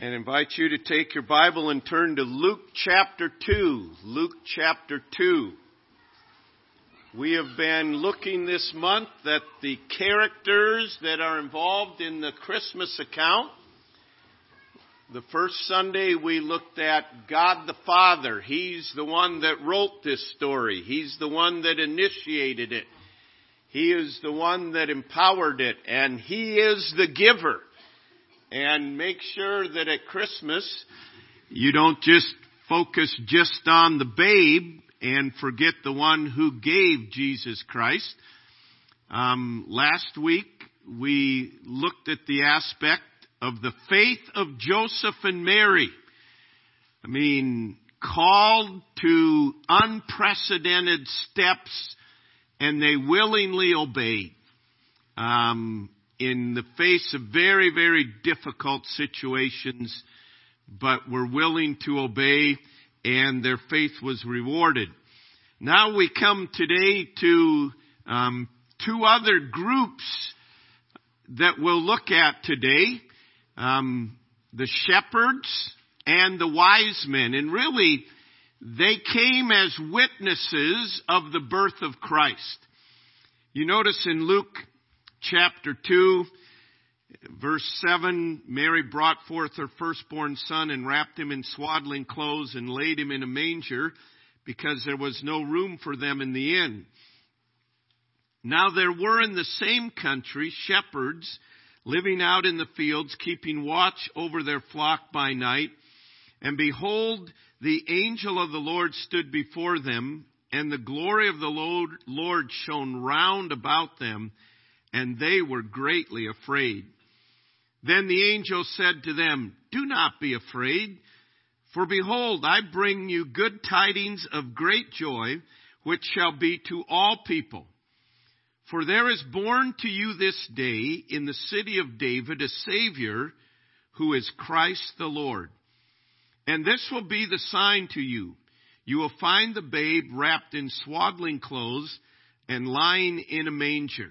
and invite you to take your Bible and turn to Luke chapter 2. Luke chapter 2. We have been looking this month at the characters that are involved in the Christmas account. The first Sunday we looked at God the Father. He's the one that wrote this story. He's the one that initiated it. He is the one that empowered it and He is the giver and make sure that at Christmas you don't just focus just on the babe and forget the one who gave Jesus Christ. Um, last week we looked at the aspect of the faith of Joseph and Mary. I mean, called to unprecedented steps and they willingly obeyed. Um, in the face of very, very difficult situations, but were willing to obey and their faith was rewarded. Now we come today to um, two other groups that we'll look at today. Um, the shepherds and the wise men. And really, they came as witnesses of the birth of Christ. You notice in Luke chapter 2, verse 7, Mary brought forth her firstborn son and wrapped him in swaddling clothes and laid him in a manger because there was no room for them in the inn. Now there were in the same country shepherds living out in the fields, keeping watch over their flock by night. And behold, the angel of the Lord stood before them, and the glory of the Lord, shone round about them, and they were greatly afraid. Then the angel said to them, Do not be afraid, for behold, I bring you good tidings of great joy, which shall be to all people. For there is born to you this day in the city of David a Savior, who is Christ the Lord. And this will be the sign to you. You will find the babe wrapped in swaddling clothes and lying in a manger.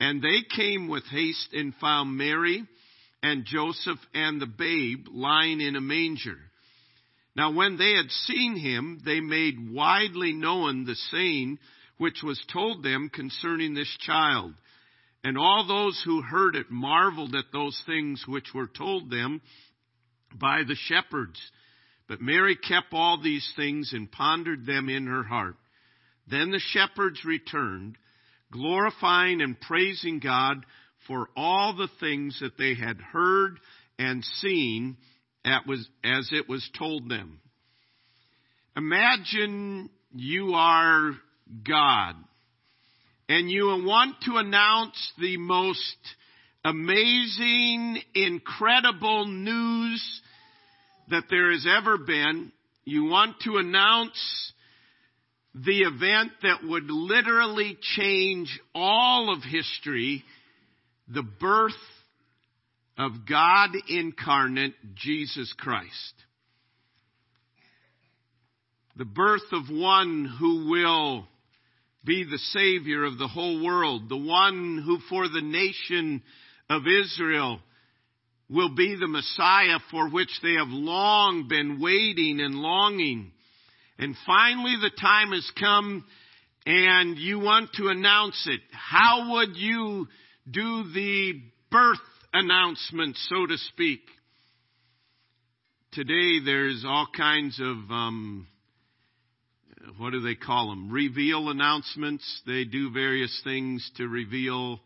And they came with haste and found Mary and Joseph and the babe lying in a manger. Now when they had seen him, they made widely known the saying which was told them concerning this child. And all those who heard it marveled at those things which were told them by the shepherds. But Mary kept all these things and pondered them in her heart. Then the shepherds returned glorifying and praising God for all the things that they had heard and seen as it was told them. Imagine you are God and you want to announce the most amazing, incredible news that there has ever been. You want to announce the event that would literally change all of history, the birth of God incarnate, Jesus Christ. The birth of one who will be the Savior of the whole world, the one who for the nation of Israel will be the Messiah for which they have long been waiting and longing. And finally the time has come and you want to announce it. How would you do the birth announcement, so to speak? Today there's all kinds of, um, what do they call them? Reveal announcements. They do various things to reveal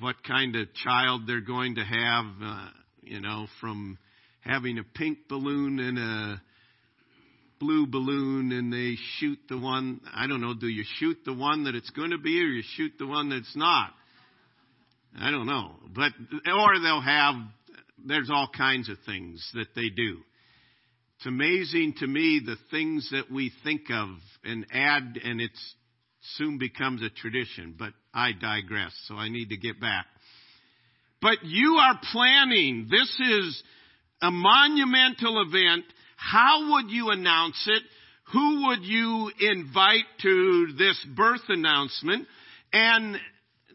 what kind of child they're going to have, uh, you know, from having a pink balloon and a blue balloon and they shoot the one, I don't know, do you shoot the one that it's going to be or you shoot the one that's not? I don't know. But, or they'll have there's all kinds of things that they do. It's amazing to me the things that we think of and add, and it soon becomes a tradition. But I digress, so I need to get back. But you are planning. This is a monumental event. How would you announce it? Who would you invite to this birth announcement? And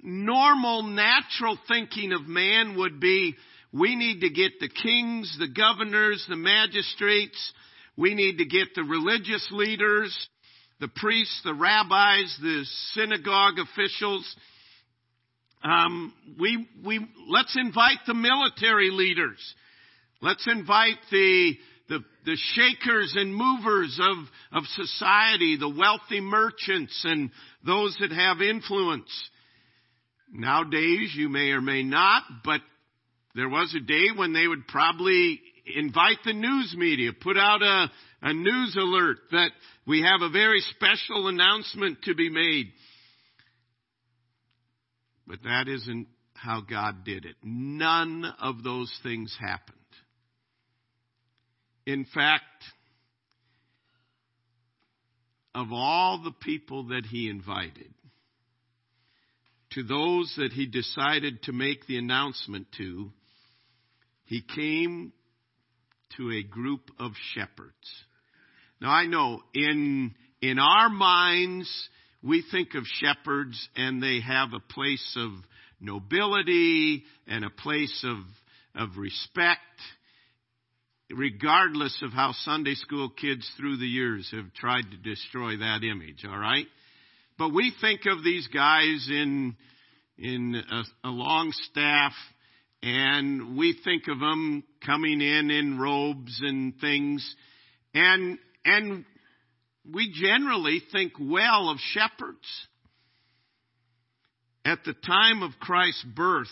normal, natural thinking of man would be, we need to get the kings, the governors, the magistrates. We need to get the religious leaders, the priests, the rabbis, the synagogue officials. Um, we, we, let's invite the military leaders. Let's invite the, the, the shakers and movers of, of society, the wealthy merchants and those that have influence. Nowadays, you may or may not, but there was a day when they would probably invite the news media, put out a, a news alert that we have a very special announcement to be made. But that isn't how God did it. None of those things happened. In fact, of all the people that he invited, to those that he decided to make the announcement to, he came to a group of shepherds. Now I know in, in our minds, we think of shepherds and they have a place of nobility and a place of, of respect, regardless of how Sunday school kids through the years have tried to destroy that image, alright? But we think of these guys in, in a, a long staff and we think of them coming in in robes and things and, and we generally think well of shepherds. At the time of Christ's birth,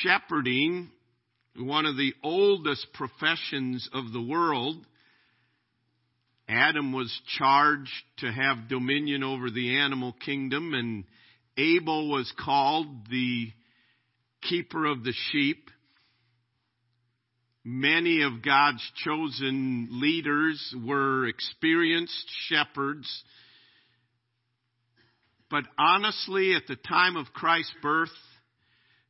shepherding, one of the oldest professions of the world, Adam was charged to have dominion over the animal kingdom and Abel was called the keeper of the sheep. Many of God's chosen leaders were experienced shepherds. But honestly, at the time of Christ's birth,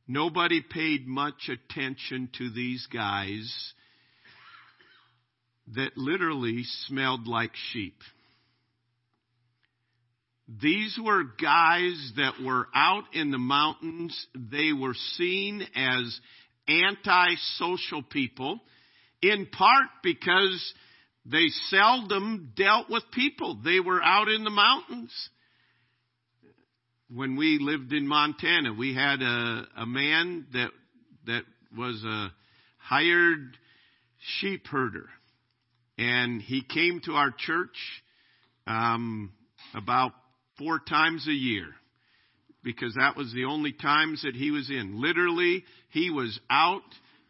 nobody paid much attention to these guys that literally smelled like sheep. These were guys that were out in the mountains. They were seen as antisocial people, in part because they seldom dealt with people. They were out in the mountains. When we lived in Montana, we had a, a man that that was a hired sheep herder, and he came to our church um, about four times a year because that was the only times that he was in. Literally, he was out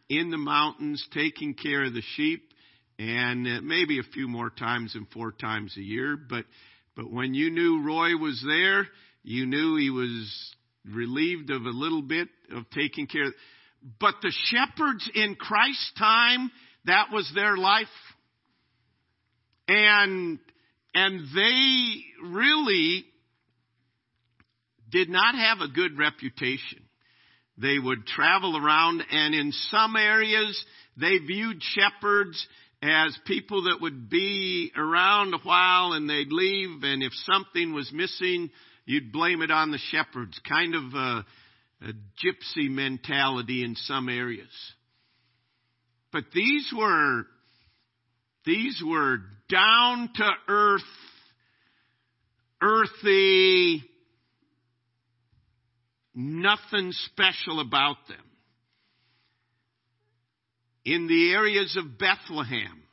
in the mountains taking care of the sheep and uh, maybe a few more times than four times a year. But, but when you knew Roy was there, you knew he was relieved of a little bit of taking care. But the shepherds in Christ's time, that was their life. And, and they really did not have a good reputation. They would travel around and in some areas they viewed shepherds as people that would be around a while and they'd leave and if something was missing, you'd blame it on the shepherds. Kind of a, a gypsy mentality in some areas. But these were, these were down to earth, earthy, Nothing special about them. In the areas of Bethlehem,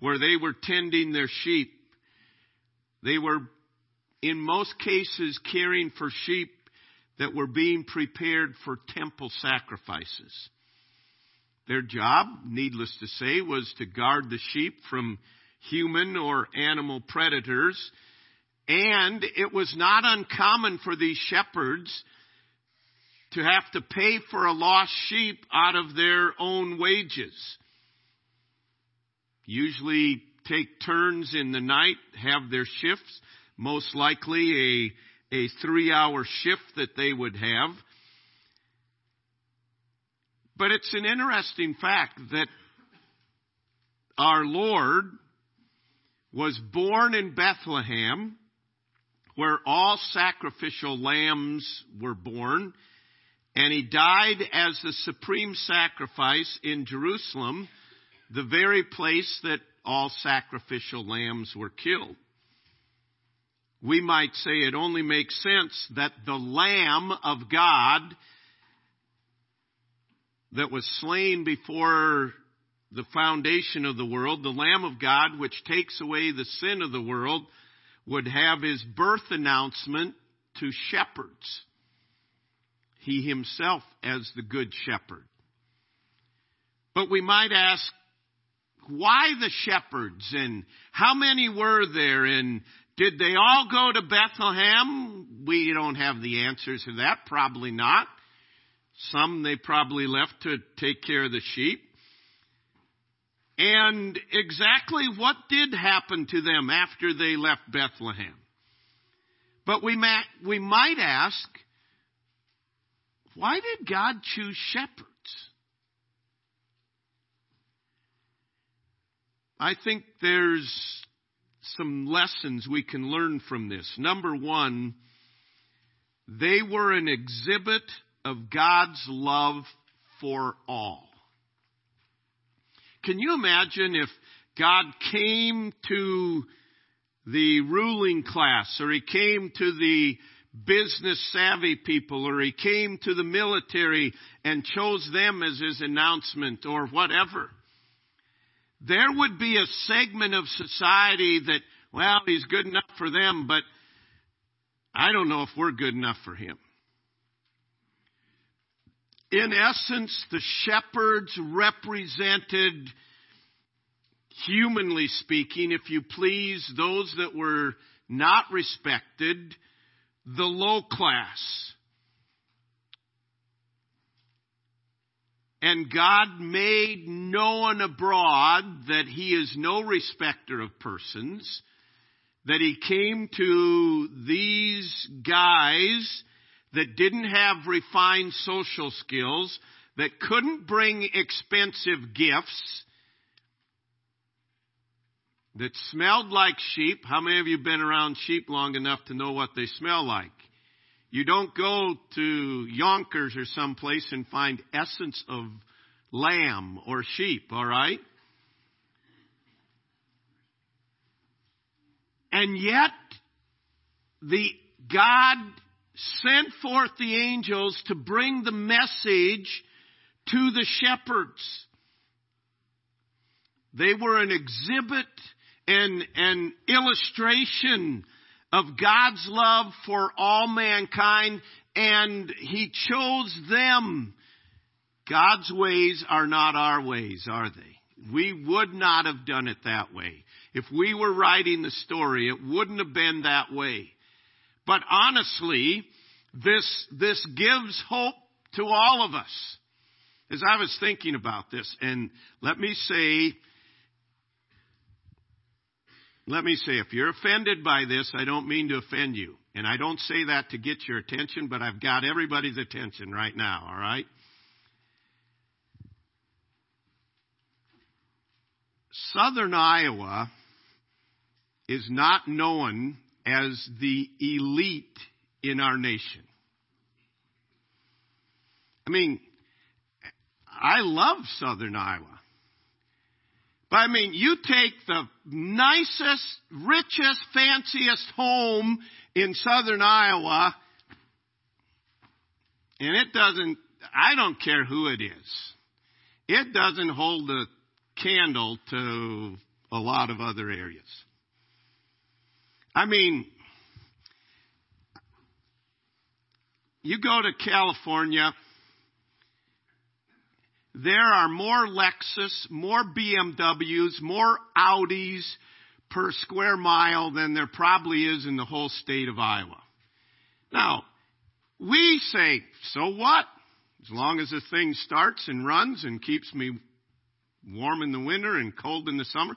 where they were tending their sheep, they were in most cases caring for sheep that were being prepared for temple sacrifices. Their job, needless to say, was to guard the sheep from human or animal predators and it was not uncommon for these shepherds to have to pay for a lost sheep out of their own wages. Usually take turns in the night, have their shifts, most likely a, a three hour shift that they would have. But it's an interesting fact that our Lord was born in Bethlehem, where all sacrificial lambs were born, and he died as the supreme sacrifice in Jerusalem, the very place that all sacrificial lambs were killed. We might say it only makes sense that the Lamb of God that was slain before the foundation of the world, the Lamb of God, which takes away the sin of the world, would have his birth announcement to shepherds. He himself as the good shepherd. But we might ask, why the shepherds and how many were there and did they all go to Bethlehem? We don't have the answers to that. Probably not. Some they probably left to take care of the sheep. And exactly what did happen to them after they left Bethlehem? But we might, we might ask, why did God choose shepherds? I think there's some lessons we can learn from this. Number one, they were an exhibit of God's love for all. Can you imagine if God came to the ruling class or he came to the business savvy people or he came to the military and chose them as his announcement or whatever? There would be a segment of society that, well, he's good enough for them, but I don't know if we're good enough for him. In essence, the shepherds represented, humanly speaking, if you please, those that were not respected, the low class. And God made known abroad that He is no respecter of persons, that He came to these guys that didn't have refined social skills, that couldn't bring expensive gifts, that smelled like sheep. How many of you been around sheep long enough to know what they smell like? You don't go to Yonkers or someplace and find essence of lamb or sheep, alright? And yet, the God sent forth the angels to bring the message to the shepherds. They were an exhibit and an illustration of God's love for all mankind and He chose them. God's ways are not our ways, are they? We would not have done it that way. If we were writing the story, it wouldn't have been that way. But honestly, this, this gives hope to all of us. As I was thinking about this, and let me say, let me say, if you're offended by this, I don't mean to offend you. And I don't say that to get your attention, but I've got everybody's attention right now, alright? Southern Iowa is not known as the elite in our nation. I mean, I love Southern Iowa. But I mean, you take the nicest, richest, fanciest home in Southern Iowa, and it doesn't, I don't care who it is. It doesn't hold a candle to a lot of other areas. I mean, you go to California, there are more Lexus, more BMWs, more Audis per square mile than there probably is in the whole state of Iowa. Now, we say, so what? As long as the thing starts and runs and keeps me warm in the winter and cold in the summer.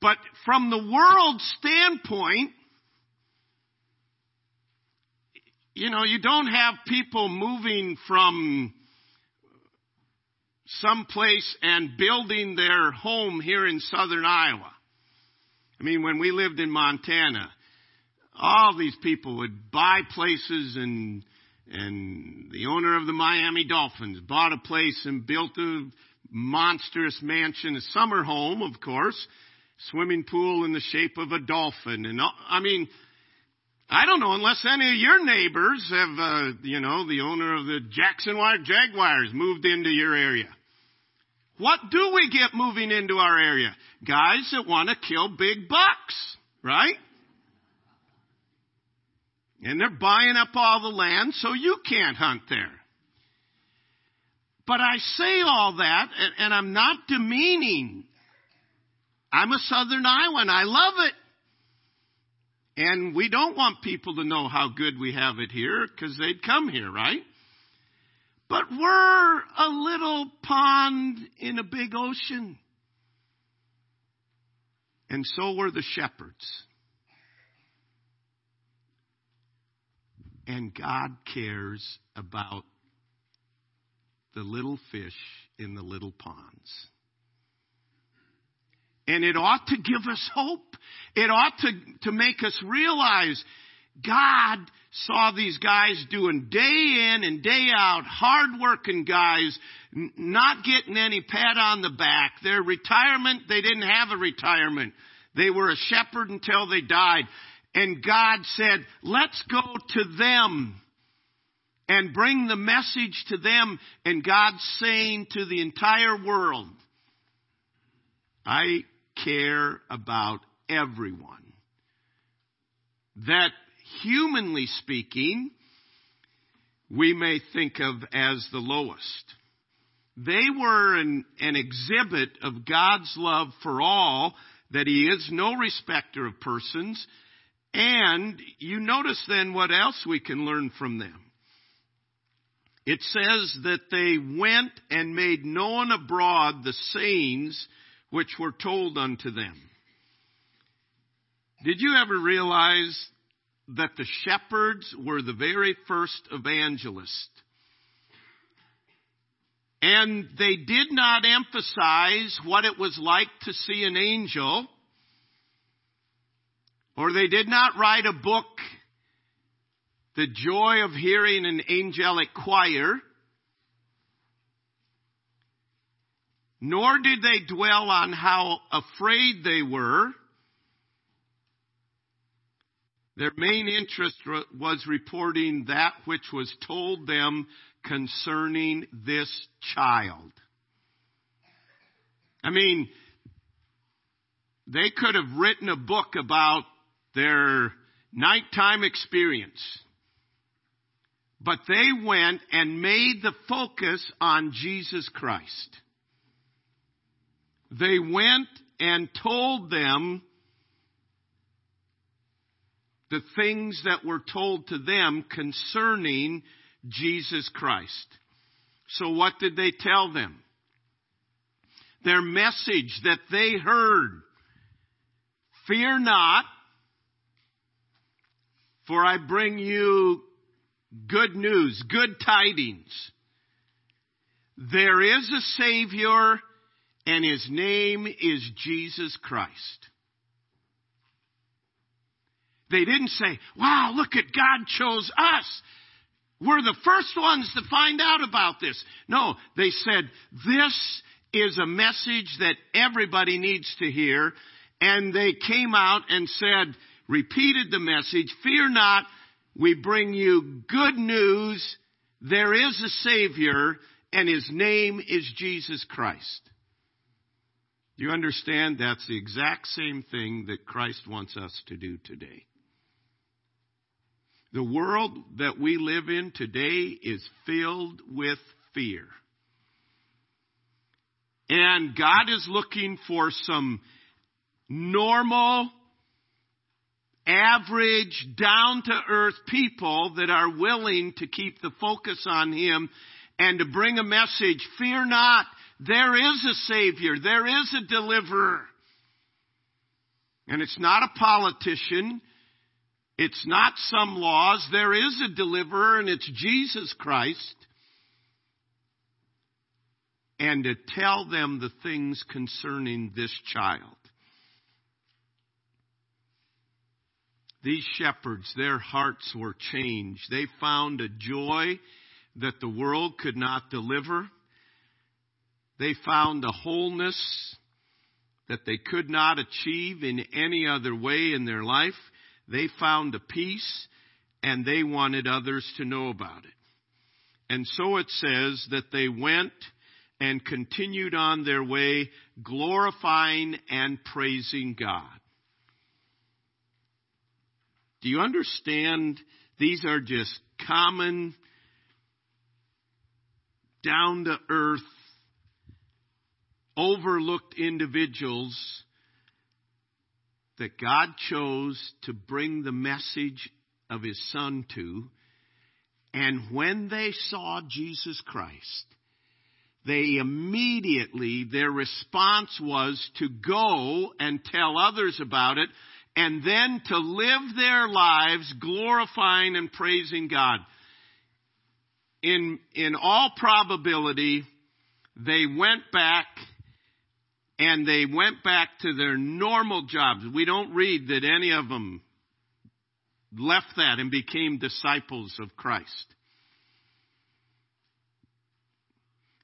But from the world's standpoint, you know, you don't have people moving from someplace and building their home here in southern Iowa. I mean, when we lived in Montana, all these people would buy places and and the owner of the Miami Dolphins bought a place and built a monstrous mansion, a summer home, of course, swimming pool in the shape of a dolphin. And I mean, I don't know unless any of your neighbors have, uh, you know, the owner of the Jackson Jaguars moved into your area. What do we get moving into our area? Guys that want to kill big bucks, right? And they're buying up all the land so you can't hunt there. But I say all that, and, and I'm not demeaning. I'm a Southern Iowan. I love it. And we don't want people to know how good we have it here because they'd come here, right? But we're a little pond in a big ocean. And so were the shepherds. And God cares about the little fish in the little ponds. And it ought to give us hope. It ought to, to make us realize God saw these guys doing day in and day out, hardworking guys, n- not getting any pat on the back. Their retirement, they didn't have a retirement. They were a shepherd until they died. And God said, let's go to them and bring the message to them. And God's saying to the entire world, I care about everyone. That humanly speaking, we may think of as the lowest. They were an, an exhibit of God's love for all, that He is no respecter of persons, and you notice then what else we can learn from them. It says that they went and made known abroad the sayings which were told unto them. Did you ever realize that the shepherds were the very first evangelists? And they did not emphasize what it was like to see an angel or they did not write a book, The Joy of Hearing an Angelic Choir. Nor did they dwell on how afraid they were. Their main interest was reporting that which was told them concerning this child. I mean, they could have written a book about their nighttime experience. But they went and made the focus on Jesus Christ. They went and told them the things that were told to them concerning Jesus Christ. So what did they tell them? Their message that they heard. Fear not, for I bring you good news, good tidings. There is a Savior, and His name is Jesus Christ. They didn't say, wow, look at God chose us. We're the first ones to find out about this. No, they said, this is a message that everybody needs to hear. And they came out and said, repeated the message, fear not, we bring you good news. There is a Savior, and His name is Jesus Christ. You understand? That's the exact same thing that Christ wants us to do today. The world that we live in today is filled with fear. And God is looking for some normal, average, down to earth people that are willing to keep the focus on Him and to bring a message. Fear not. There is a Savior. There is a deliverer. And it's not a politician. It's not some laws. There is a deliverer and it's Jesus Christ. And to tell them the things concerning this child. These shepherds, their hearts were changed. They found a joy that the world could not deliver. They found a wholeness that they could not achieve in any other way in their life. They found a peace and they wanted others to know about it. And so it says that they went and continued on their way, glorifying and praising God. Do you understand? These are just common, down to earth, overlooked individuals that God chose to bring the message of His Son to. And when they saw Jesus Christ, they immediately, their response was to go and tell others about it and then to live their lives glorifying and praising God. In, in all probability, they went back and they went back to their normal jobs. We don't read that any of them left that and became disciples of Christ.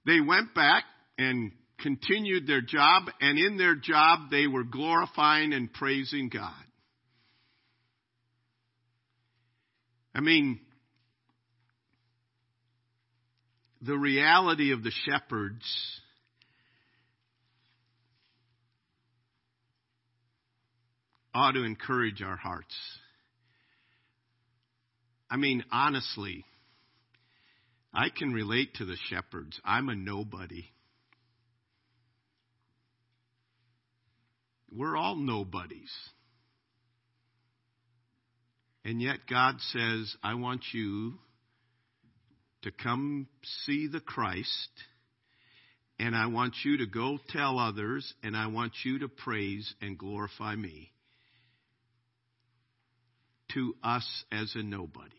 They went back and continued their job, and in their job, they were glorifying and praising God. I mean, the reality of the shepherds ought to encourage our hearts. I mean, honestly, I can relate to the shepherds. I'm a nobody. We're all nobodies. And yet God says, I want you to come see the Christ, and I want you to go tell others, and I want you to praise and glorify me to us as a nobody.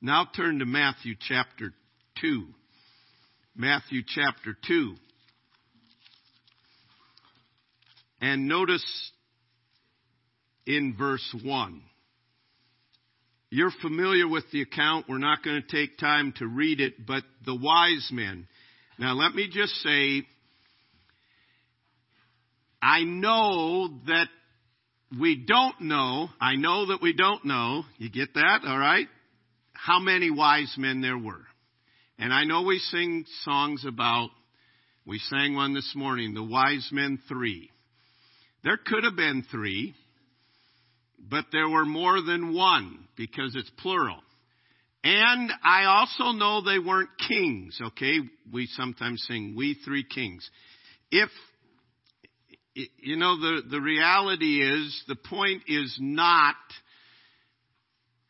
Now turn to Matthew chapter 2. Matthew chapter 2. And notice in verse 1. You're familiar with the account. We're not going to take time to read it, but the wise men. Now let me just say, I know that we don't know, I know that we don't know, you get that, alright? How many wise men there were. And I know we sing songs about, we sang one this morning, the wise men three. There could have been three, but there were more than one because it's plural. And I also know they weren't kings, okay? We sometimes sing, we three kings. If you know, the, the reality is, the point is not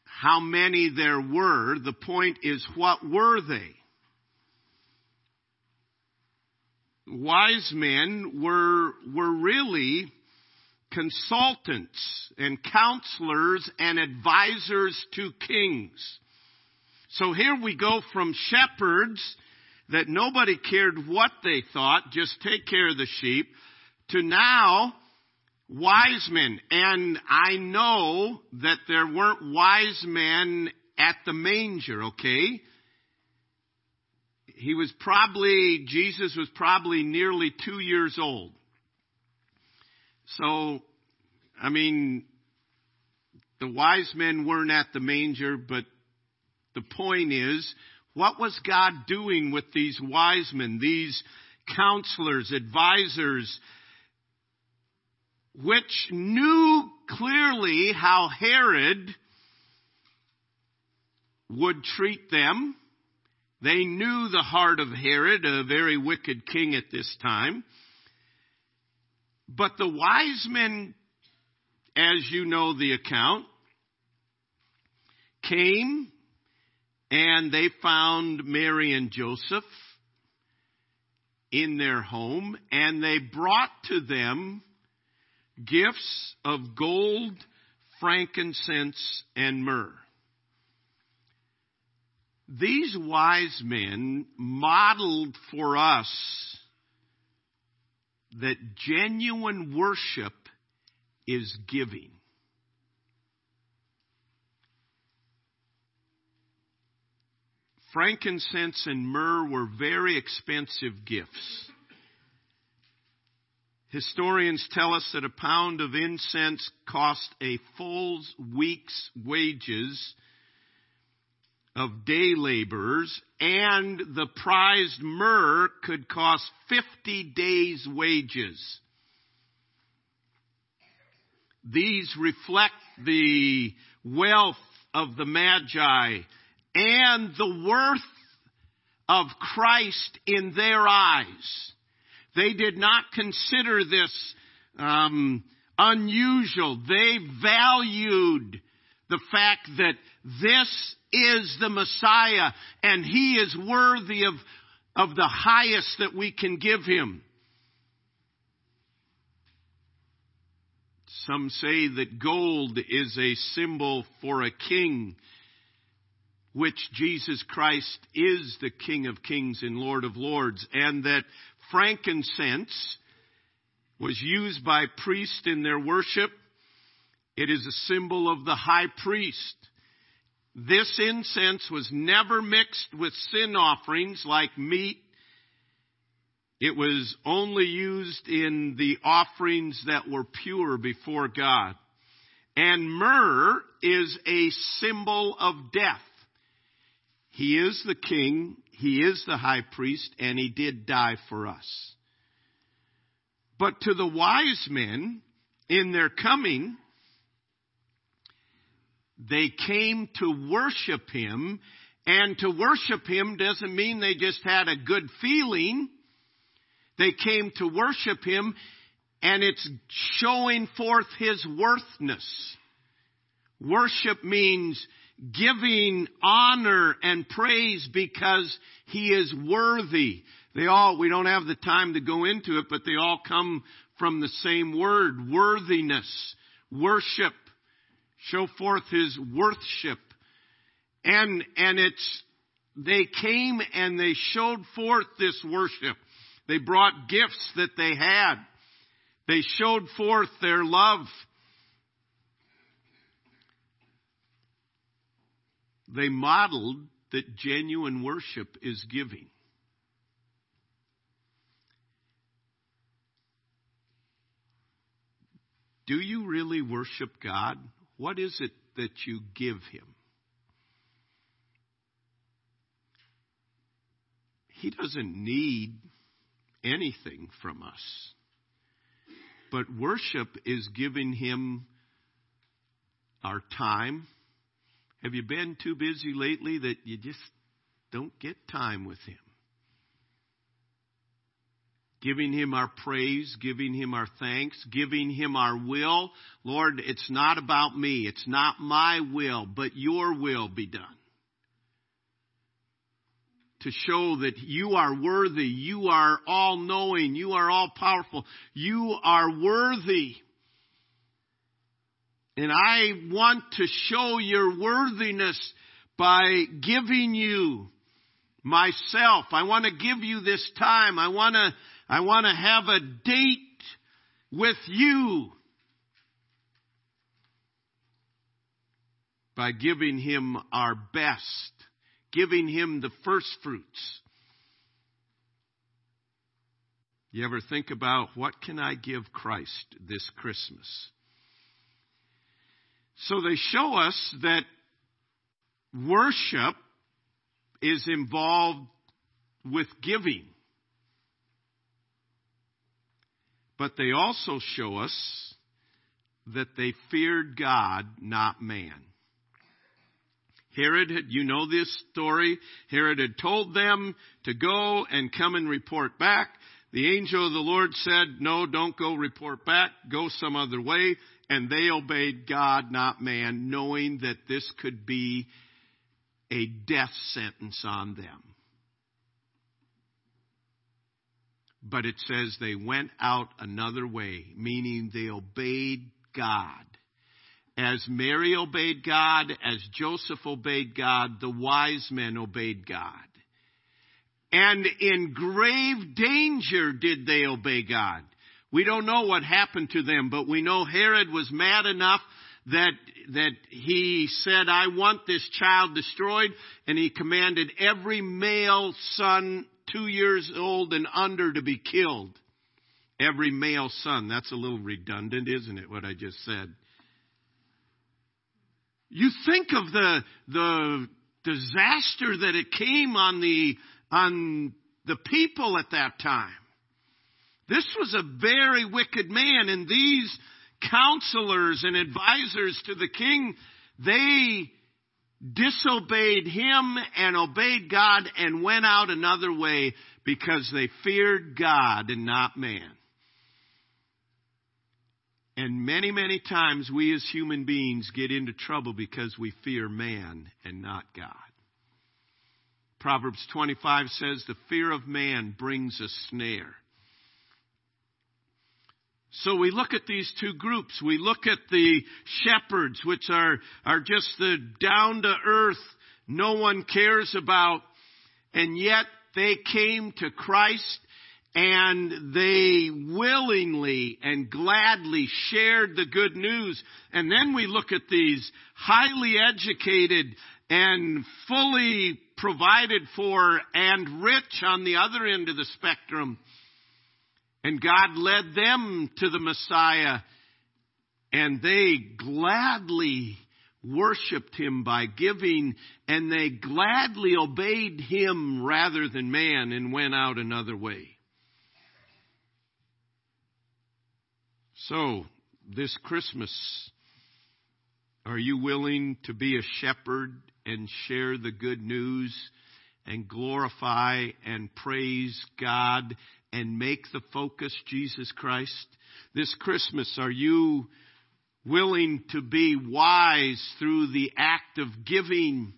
how many there were. The point is, what were they? Wise men were, were really consultants and counselors and advisors to kings. So here we go from shepherds that nobody cared what they thought, just take care of the sheep, to now wise men. And I know that there weren't wise men at the manger, okay? He was probably, Jesus was probably nearly two years old. So, I mean, the wise men weren't at the manger, but the point is, what was God doing with these wise men, these counselors, advisors, which knew clearly how Herod would treat them. They knew the heart of Herod, a very wicked king at this time. But the wise men as you know the account, came and they found Mary and Joseph in their home and they brought to them gifts of gold, frankincense, and myrrh. These wise men modeled for us that genuine worship is giving. Frankincense and myrrh were very expensive gifts. Historians tell us that a pound of incense cost a full week's wages of day laborers, and the prized myrrh could cost 50 days' wages. These reflect the wealth of the Magi and the worth of Christ in their eyes. They did not consider this um, unusual. They valued the fact that this is the Messiah and he is worthy of, of the highest that we can give him. Some say that gold is a symbol for a king, which Jesus Christ is the King of kings and Lord of lords, and that frankincense was used by priests in their worship. It is a symbol of the high priest. This incense was never mixed with sin offerings like meat. It was only used in the offerings that were pure before God. And myrrh is a symbol of death. He is the king, he is the high priest, and he did die for us. But to the wise men, in their coming, they came to worship him, and to worship him doesn't mean they just had a good feeling. They came to worship him, and it's showing forth his worthness. Worship means giving honor and praise because he is worthy. They all, we don't have the time to go into it, but they all come from the same word, worthiness, worship, show forth his worthship. And, and it's, they came and they showed forth this worship. They brought gifts that they had. They showed forth their love. They modeled that genuine worship is giving. Do you really worship God? What is it that you give Him? He doesn't need anything from us. But worship is giving Him our time. Have you been too busy lately that you just don't get time with Him? giving him our praise, giving him our thanks, giving him our will. Lord, it's not about me. It's not my will, but your will be done. To show that you are worthy, you are all knowing, you are all powerful, you are worthy. And I want to show your worthiness by giving you myself. I want to give you this time. I want to I want to have a date with you by giving him our best, giving him the first fruits. You ever think about what can I give Christ this Christmas? So they show us that worship is involved with giving. But they also show us that they feared God, not man. Herod you know this story, Herod had told them to go and come and report back. The angel of the Lord said, No, don't go report back. Go some other way. And they obeyed God, not man, knowing that this could be a death sentence on them. But it says they went out another way, meaning they obeyed God. As Mary obeyed God, as Joseph obeyed God, the wise men obeyed God. And in grave danger did they obey God. We don't know what happened to them, but we know Herod was mad enough that, that he said, I want this child destroyed, and he commanded every male son two years old and under to be killed. Every male son. That's a little redundant, isn't it, what I just said? You think of the, the disaster that it came on the, on the people at that time. This was a very wicked man, and these counselors and advisors to the king, they disobeyed him and obeyed God and went out another way because they feared God and not man. And many, many times we as human beings get into trouble because we fear man and not God. Proverbs 25 says, The fear of man brings a snare. So we look at these two groups. We look at the shepherds, which are, are just the down to earth, no one cares about, and yet they came to Christ and they willingly and gladly shared the good news. And then we look at these highly educated and fully provided for and rich on the other end of the spectrum and God led them to the Messiah, and they gladly worshiped him by giving, and they gladly obeyed him rather than man and went out another way. So, this Christmas, are you willing to be a shepherd and share the good news and glorify and praise God and make the focus Jesus Christ? This Christmas, are you willing to be wise through the act of giving?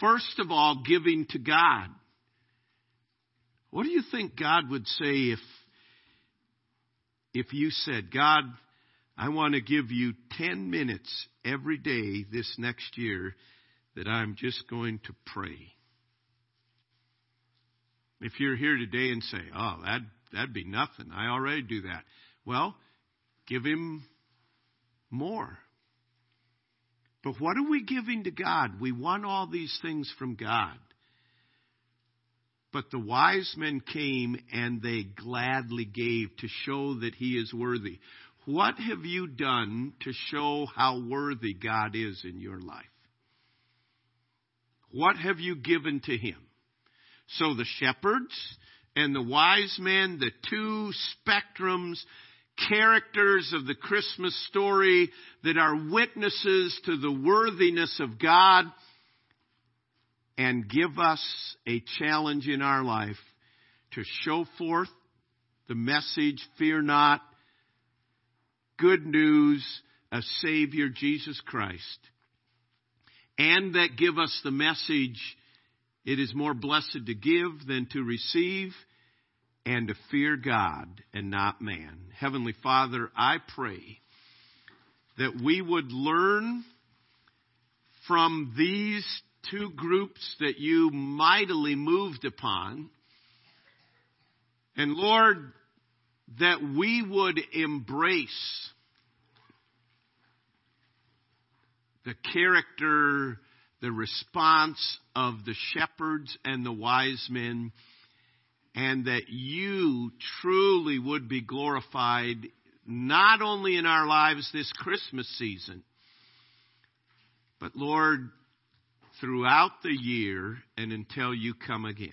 First of all, giving to God. What do you think God would say if, if you said, God, I want to give you 10 minutes every day this next year that I'm just going to pray? If you're here today and say, oh, that, that'd be nothing. I already do that. Well, give him more. But what are we giving to God? We want all these things from God. But the wise men came and they gladly gave to show that he is worthy. What have you done to show how worthy God is in your life? What have you given to him? So the shepherds and the wise men, the two spectrums, characters of the Christmas story that are witnesses to the worthiness of God and give us a challenge in our life to show forth the message, fear not, good news, a Savior, Jesus Christ, and that give us the message it is more blessed to give than to receive and to fear God and not man. Heavenly Father, I pray that we would learn from these two groups that you mightily moved upon. And Lord, that we would embrace the character the response of the shepherds and the wise men, and that you truly would be glorified not only in our lives this Christmas season, but Lord, throughout the year and until you come again.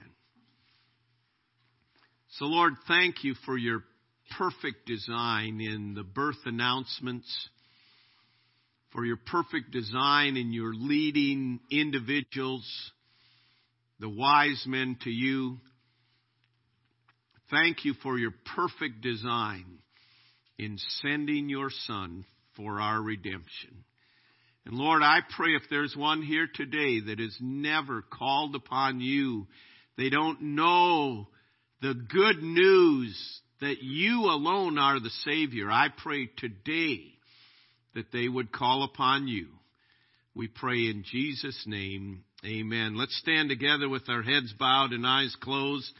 So, Lord, thank you for your perfect design in the birth announcements for your perfect design and your leading individuals, the wise men to you. Thank you for your perfect design in sending your Son for our redemption. And Lord, I pray if there's one here today that has never called upon you, they don't know the good news that you alone are the Savior. I pray today that they would call upon you. We pray in Jesus' name, amen. Let's stand together with our heads bowed and eyes closed.